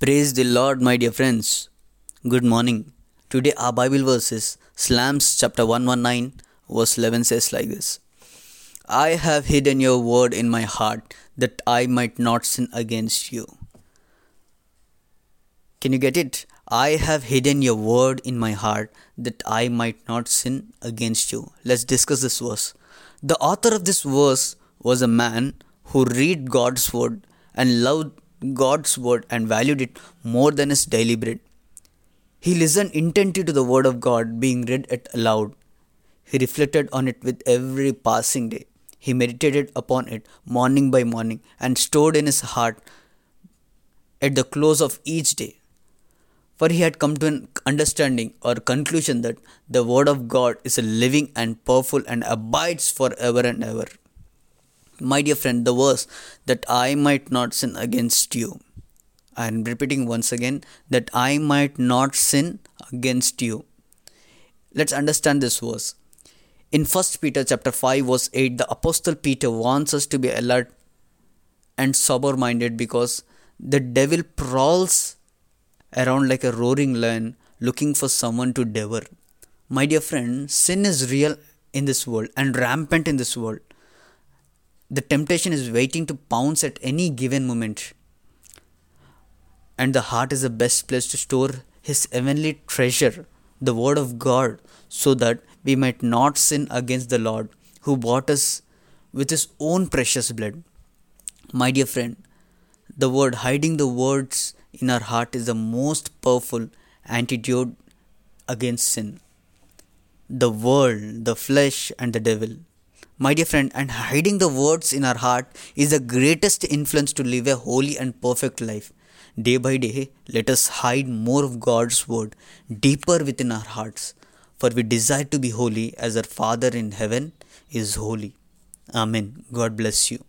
Praise the Lord, my dear friends. Good morning. Today our Bible verses, Psalms chapter 119, verse 11 says like this I have hidden your word in my heart that I might not sin against you. Can you get it? I have hidden your word in my heart that I might not sin against you. Let's discuss this verse. The author of this verse was a man who read God's word and loved God's word and valued it more than his daily bread. He listened intently to the word of God being read it aloud. He reflected on it with every passing day. He meditated upon it morning by morning and stored in his heart at the close of each day. For he had come to an understanding or conclusion that the word of God is a living and powerful and abides forever and ever. My dear friend, the verse that I might not sin against you. I am repeating once again that I might not sin against you. Let's understand this verse. In 1 Peter chapter 5 verse 8 the apostle Peter wants us to be alert and sober minded because the devil prowls around like a roaring lion looking for someone to devour. My dear friend, sin is real in this world and rampant in this world the temptation is waiting to pounce at any given moment. And the heart is the best place to store his heavenly treasure, the Word of God, so that we might not sin against the Lord who bought us with his own precious blood. My dear friend, the word hiding the words in our heart is the most powerful antidote against sin. The world, the flesh, and the devil my dear friend, and hiding the words in our heart is the greatest influence to live a holy and perfect life. Day by day, let us hide more of God's word deeper within our hearts, for we desire to be holy as our Father in heaven is holy. Amen. God bless you.